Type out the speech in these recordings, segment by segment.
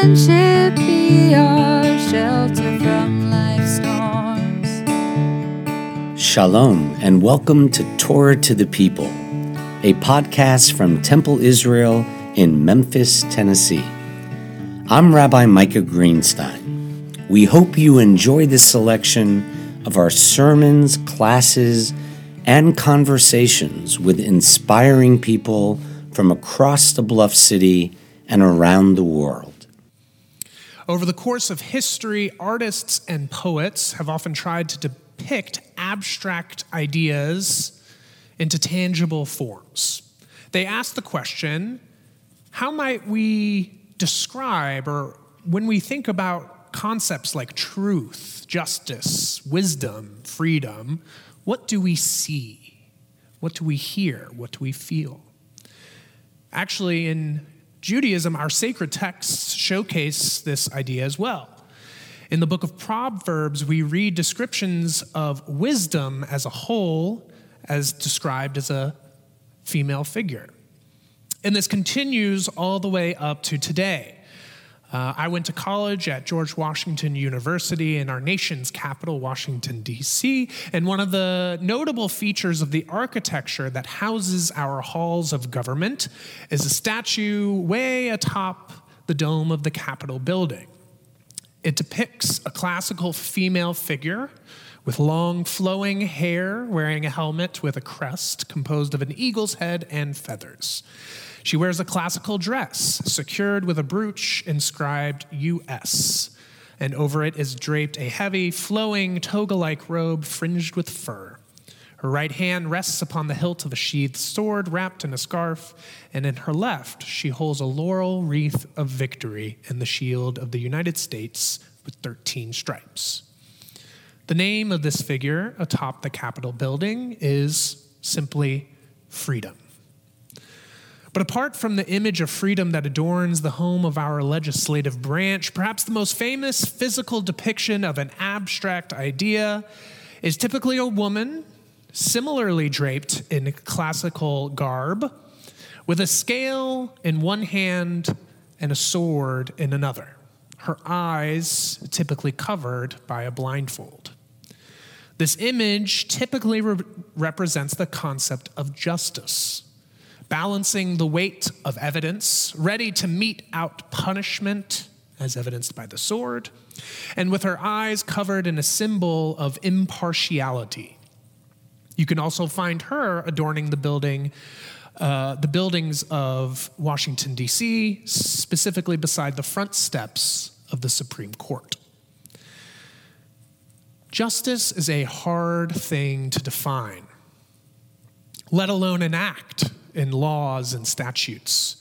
friendship be our shelter from life's storms. Shalom, and welcome to Torah to the People, a podcast from Temple Israel in Memphis, Tennessee. I'm Rabbi Micah Greenstein. We hope you enjoy this selection of our sermons, classes, and conversations with inspiring people from across the Bluff City and around the world. Over the course of history, artists and poets have often tried to depict abstract ideas into tangible forms. They ask the question how might we describe, or when we think about concepts like truth, justice, wisdom, freedom, what do we see? What do we hear? What do we feel? Actually, in Judaism, our sacred texts showcase this idea as well. In the book of Proverbs, we read descriptions of wisdom as a whole, as described as a female figure. And this continues all the way up to today. Uh, I went to college at George Washington University in our nation's capital, Washington, D.C. And one of the notable features of the architecture that houses our halls of government is a statue way atop the dome of the Capitol building. It depicts a classical female figure with long flowing hair, wearing a helmet with a crest composed of an eagle's head and feathers. She wears a classical dress secured with a brooch inscribed US, and over it is draped a heavy, flowing toga like robe fringed with fur. Her right hand rests upon the hilt of a sheathed sword wrapped in a scarf, and in her left, she holds a laurel wreath of victory and the shield of the United States with 13 stripes. The name of this figure atop the Capitol building is simply Freedom. But apart from the image of freedom that adorns the home of our legislative branch, perhaps the most famous physical depiction of an abstract idea is typically a woman, similarly draped in classical garb, with a scale in one hand and a sword in another, her eyes typically covered by a blindfold. This image typically re- represents the concept of justice balancing the weight of evidence, ready to mete out punishment, as evidenced by the sword, and with her eyes covered in a symbol of impartiality. You can also find her adorning the building, uh, the buildings of Washington, D.C., specifically beside the front steps of the Supreme Court. Justice is a hard thing to define, let alone enact in laws and statutes.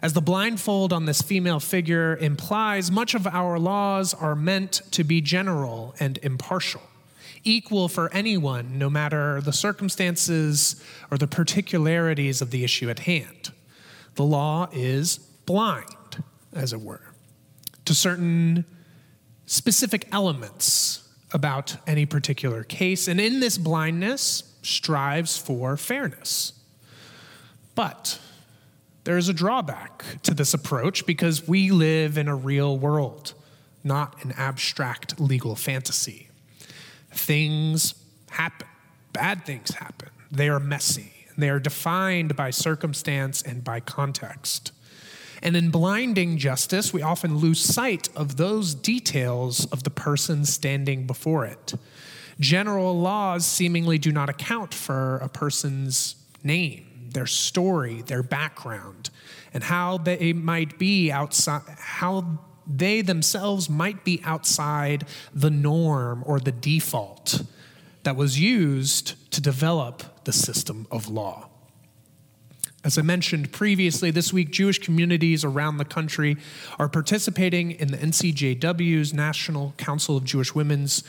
As the blindfold on this female figure implies, much of our laws are meant to be general and impartial, equal for anyone, no matter the circumstances or the particularities of the issue at hand. The law is blind, as it were, to certain specific elements about any particular case, and in this blindness strives for fairness. But there is a drawback to this approach because we live in a real world, not an abstract legal fantasy. Things happen, bad things happen. They are messy, they are defined by circumstance and by context. And in blinding justice, we often lose sight of those details of the person standing before it. General laws seemingly do not account for a person's name their story, their background, and how they might be outside, how they themselves might be outside the norm or the default that was used to develop the system of law. As I mentioned previously, this week, Jewish communities around the country are participating in the NCJW's National Council of Jewish Women's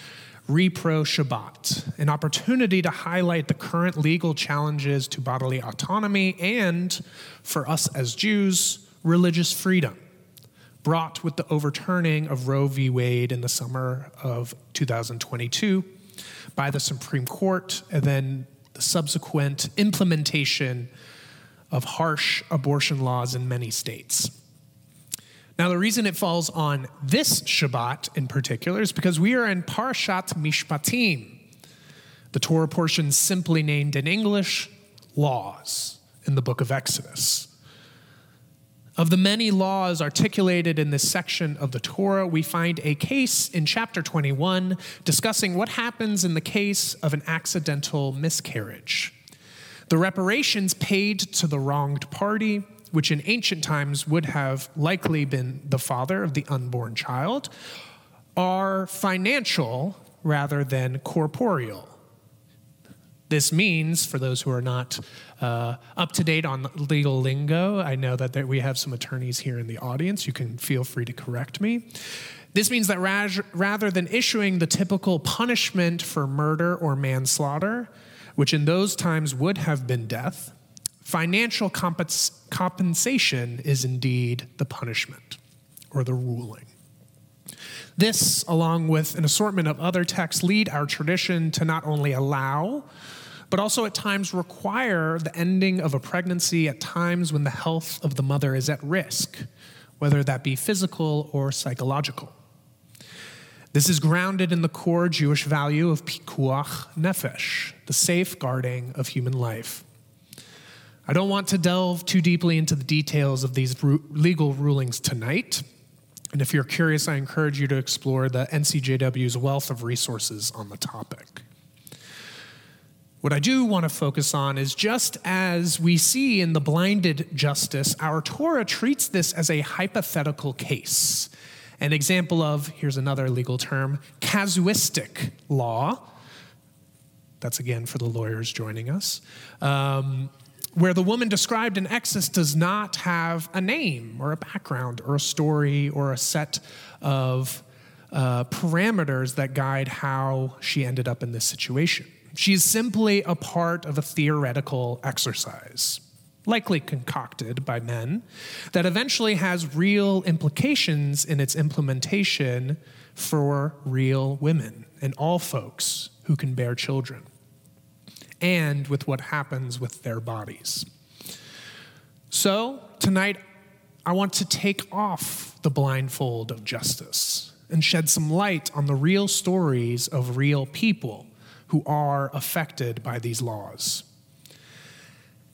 Repro Shabbat, an opportunity to highlight the current legal challenges to bodily autonomy and, for us as Jews, religious freedom, brought with the overturning of Roe v. Wade in the summer of 2022 by the Supreme Court, and then the subsequent implementation of harsh abortion laws in many states. Now, the reason it falls on this Shabbat in particular is because we are in Parashat Mishpatim, the Torah portion simply named in English Laws in the book of Exodus. Of the many laws articulated in this section of the Torah, we find a case in chapter 21 discussing what happens in the case of an accidental miscarriage. The reparations paid to the wronged party, which in ancient times would have likely been the father of the unborn child, are financial rather than corporeal. This means, for those who are not uh, up to date on legal lingo, I know that there, we have some attorneys here in the audience. You can feel free to correct me. This means that rather than issuing the typical punishment for murder or manslaughter, which in those times would have been death, financial compens- compensation is indeed the punishment or the ruling. This, along with an assortment of other texts, lead our tradition to not only allow, but also at times require the ending of a pregnancy at times when the health of the mother is at risk, whether that be physical or psychological. This is grounded in the core Jewish value of pikuach nefesh, the safeguarding of human life. I don't want to delve too deeply into the details of these ru- legal rulings tonight. And if you're curious, I encourage you to explore the NCJW's wealth of resources on the topic. What I do want to focus on is just as we see in the blinded justice, our Torah treats this as a hypothetical case. An example of, here's another legal term, casuistic law. That's again for the lawyers joining us. Um, where the woman described in Exodus does not have a name or a background or a story or a set of uh, parameters that guide how she ended up in this situation. She's simply a part of a theoretical exercise, likely concocted by men, that eventually has real implications in its implementation for real women and all folks who can bear children, and with what happens with their bodies. So, tonight, I want to take off the blindfold of justice and shed some light on the real stories of real people who are affected by these laws.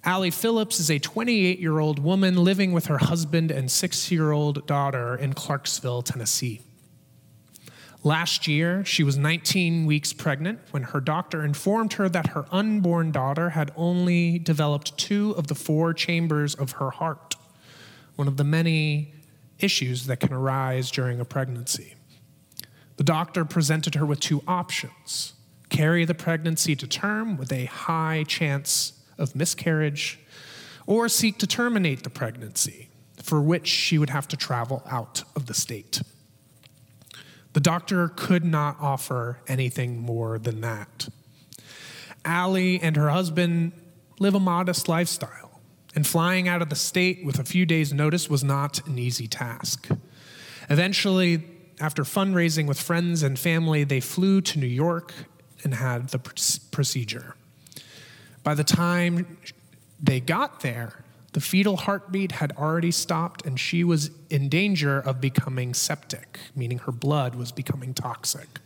Allie Phillips is a 28 year old woman living with her husband and six year old daughter in Clarksville, Tennessee. Last year, she was 19 weeks pregnant when her doctor informed her that her unborn daughter had only developed two of the four chambers of her heart, one of the many issues that can arise during a pregnancy. The doctor presented her with two options carry the pregnancy to term with a high chance of miscarriage, or seek to terminate the pregnancy, for which she would have to travel out of the state. The doctor could not offer anything more than that. Allie and her husband live a modest lifestyle, and flying out of the state with a few days' notice was not an easy task. Eventually, after fundraising with friends and family, they flew to New York and had the procedure. By the time they got there, the fetal heartbeat had already stopped and she was in danger of becoming septic, meaning her blood was becoming toxic.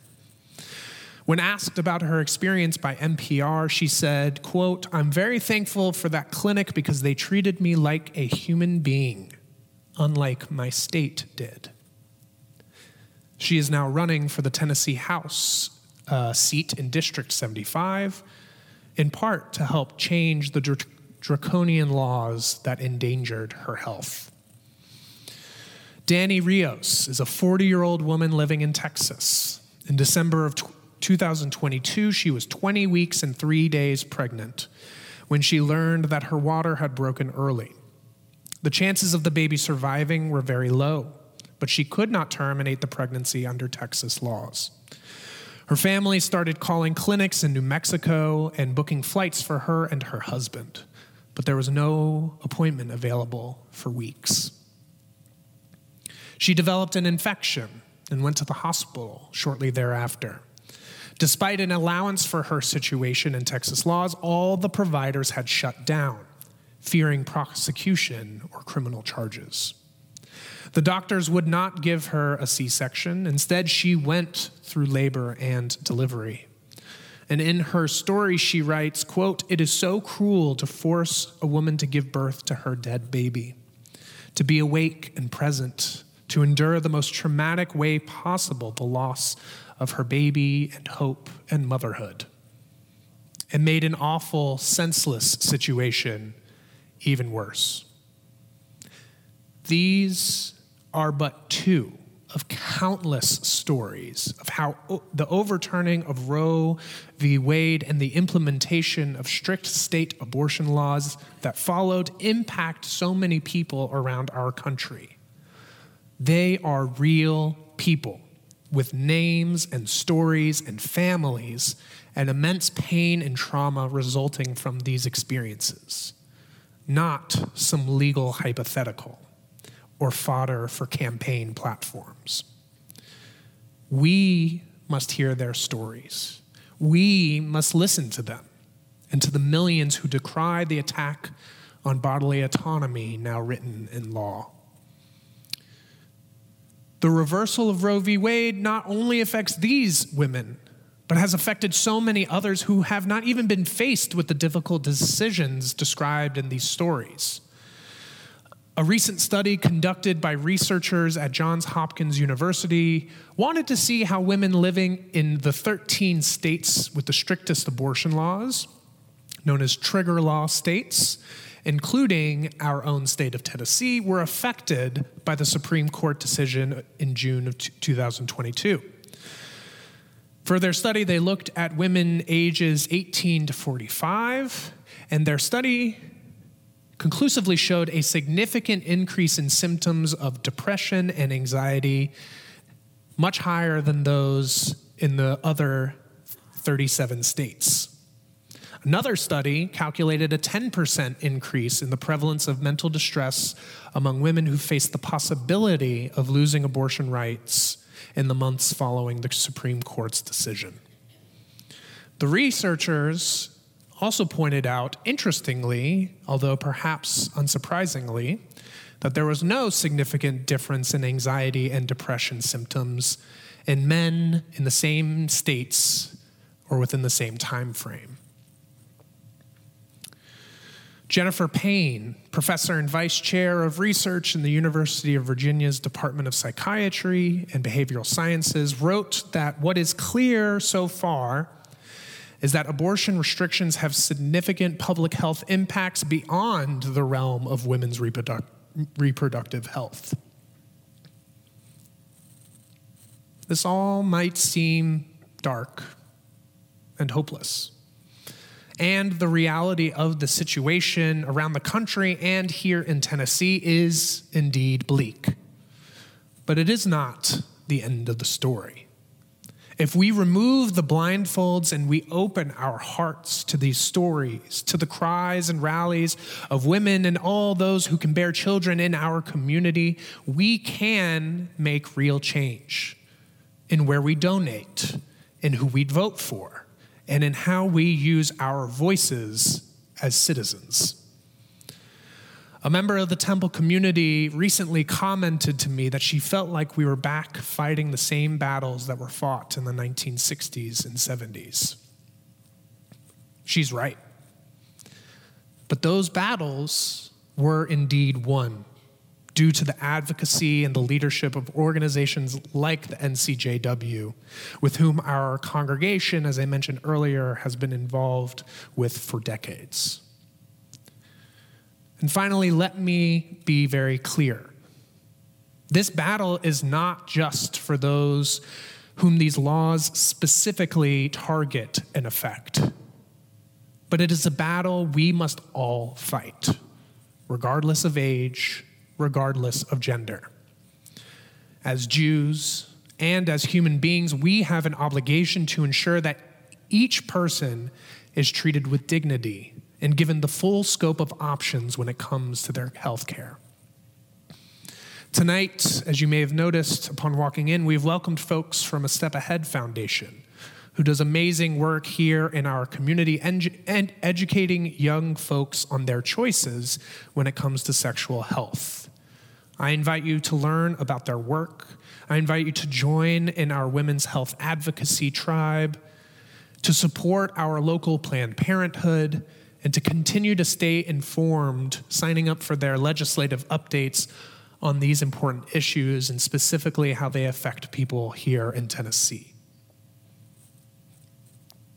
When asked about her experience by NPR, she said, quote, I'm very thankful for that clinic because they treated me like a human being, unlike my state did. She is now running for the Tennessee House uh, seat in District 75, in part to help change the draconian laws that endangered her health. Danny Rios is a 40 year old woman living in Texas. In December of t- 2022, she was 20 weeks and three days pregnant when she learned that her water had broken early. The chances of the baby surviving were very low, but she could not terminate the pregnancy under Texas laws. Her family started calling clinics in New Mexico and booking flights for her and her husband, but there was no appointment available for weeks. She developed an infection and went to the hospital shortly thereafter. Despite an allowance for her situation in Texas laws, all the providers had shut down, fearing prosecution or criminal charges. The doctors would not give her a C section. Instead, she went through labor and delivery. And in her story, she writes, quote, It is so cruel to force a woman to give birth to her dead baby, to be awake and present, to endure the most traumatic way possible the loss of her baby and hope and motherhood. It made an awful, senseless situation even worse. These are but two of countless stories of how o- the overturning of Roe v. Wade and the implementation of strict state abortion laws that followed impact so many people around our country. They are real people with names and stories and families and immense pain and trauma resulting from these experiences, not some legal hypothetical or fodder for campaign platforms. We must hear their stories. We must listen to them and to the millions who decry the attack on bodily autonomy now written in law. The reversal of Roe v. Wade not only affects these women, but has affected so many others who have not even been faced with the difficult decisions described in these stories. A recent study conducted by researchers at Johns Hopkins University wanted to see how women living in the 13 states with the strictest abortion laws, known as trigger law states, including our own state of Tennessee, were affected by the Supreme Court decision in June of 2022. For their study, they looked at women ages 18 to 45, and their study conclusively showed a significant increase in symptoms of depression and anxiety, much higher than those in the other 37 states. Another study calculated a 10% increase in the prevalence of mental distress among women who faced the possibility of losing abortion rights in the months following the Supreme Court's decision. The researchers also pointed out, interestingly, although perhaps unsurprisingly, that there was no significant difference in anxiety and depression symptoms in men in the same states or within the same time frame. Jennifer Payne, professor and vice chair of research in the University of Virginia's Department of Psychiatry and Behavioral Sciences, wrote that what is clear so far is that abortion restrictions have significant public health impacts beyond the realm of women's reproduc- reproductive health. This all might seem dark and hopeless and the reality of the situation around the country and here in Tennessee is indeed bleak. But it is not the end of the story. If we remove the blindfolds and we open our hearts to these stories, to the cries and rallies of women and all those who can bear children in our community, we can make real change in where we donate, in who we vote for, and in how we use our voices as citizens. A member of the temple community recently commented to me that she felt like we were back fighting the same battles that were fought in the 1960s and 70s. She's right. But those battles were indeed won due to the advocacy and the leadership of organizations like the NCJW, with whom our congregation, as I mentioned earlier, has been involved with for decades. And finally, let me be very clear. This battle is not just for those whom these laws specifically target and affect, but it is a battle we must all fight, regardless of age, regardless of gender. As Jews and as human beings, we have an obligation to ensure that each person is treated with dignity and given the full scope of options when it comes to their health care. Tonight, as you may have noticed upon walking in, we've welcomed folks from a Step Ahead Foundation who does amazing work here in our community and educating young folks on their choices when it comes to sexual health. I invite you to learn about their work. I invite you to join in our Women's Health Advocacy Tribe, to support our local Planned Parenthood, and to continue to stay informed, signing up for their legislative updates on these important issues and specifically how they affect people here in Tennessee.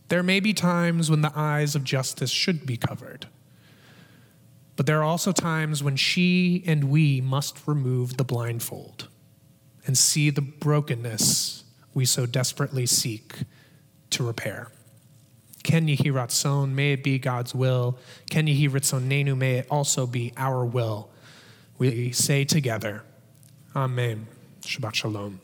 There may be times when the eyes of justice should be covered. But there are also times when she and we must remove the blindfold and see the brokenness we so desperately seek to repair. Ken Ratzon, may it be God's will. Ken Yehi Ritzonenu, may it also be our will. We say together, Amen. Shabbat Shalom.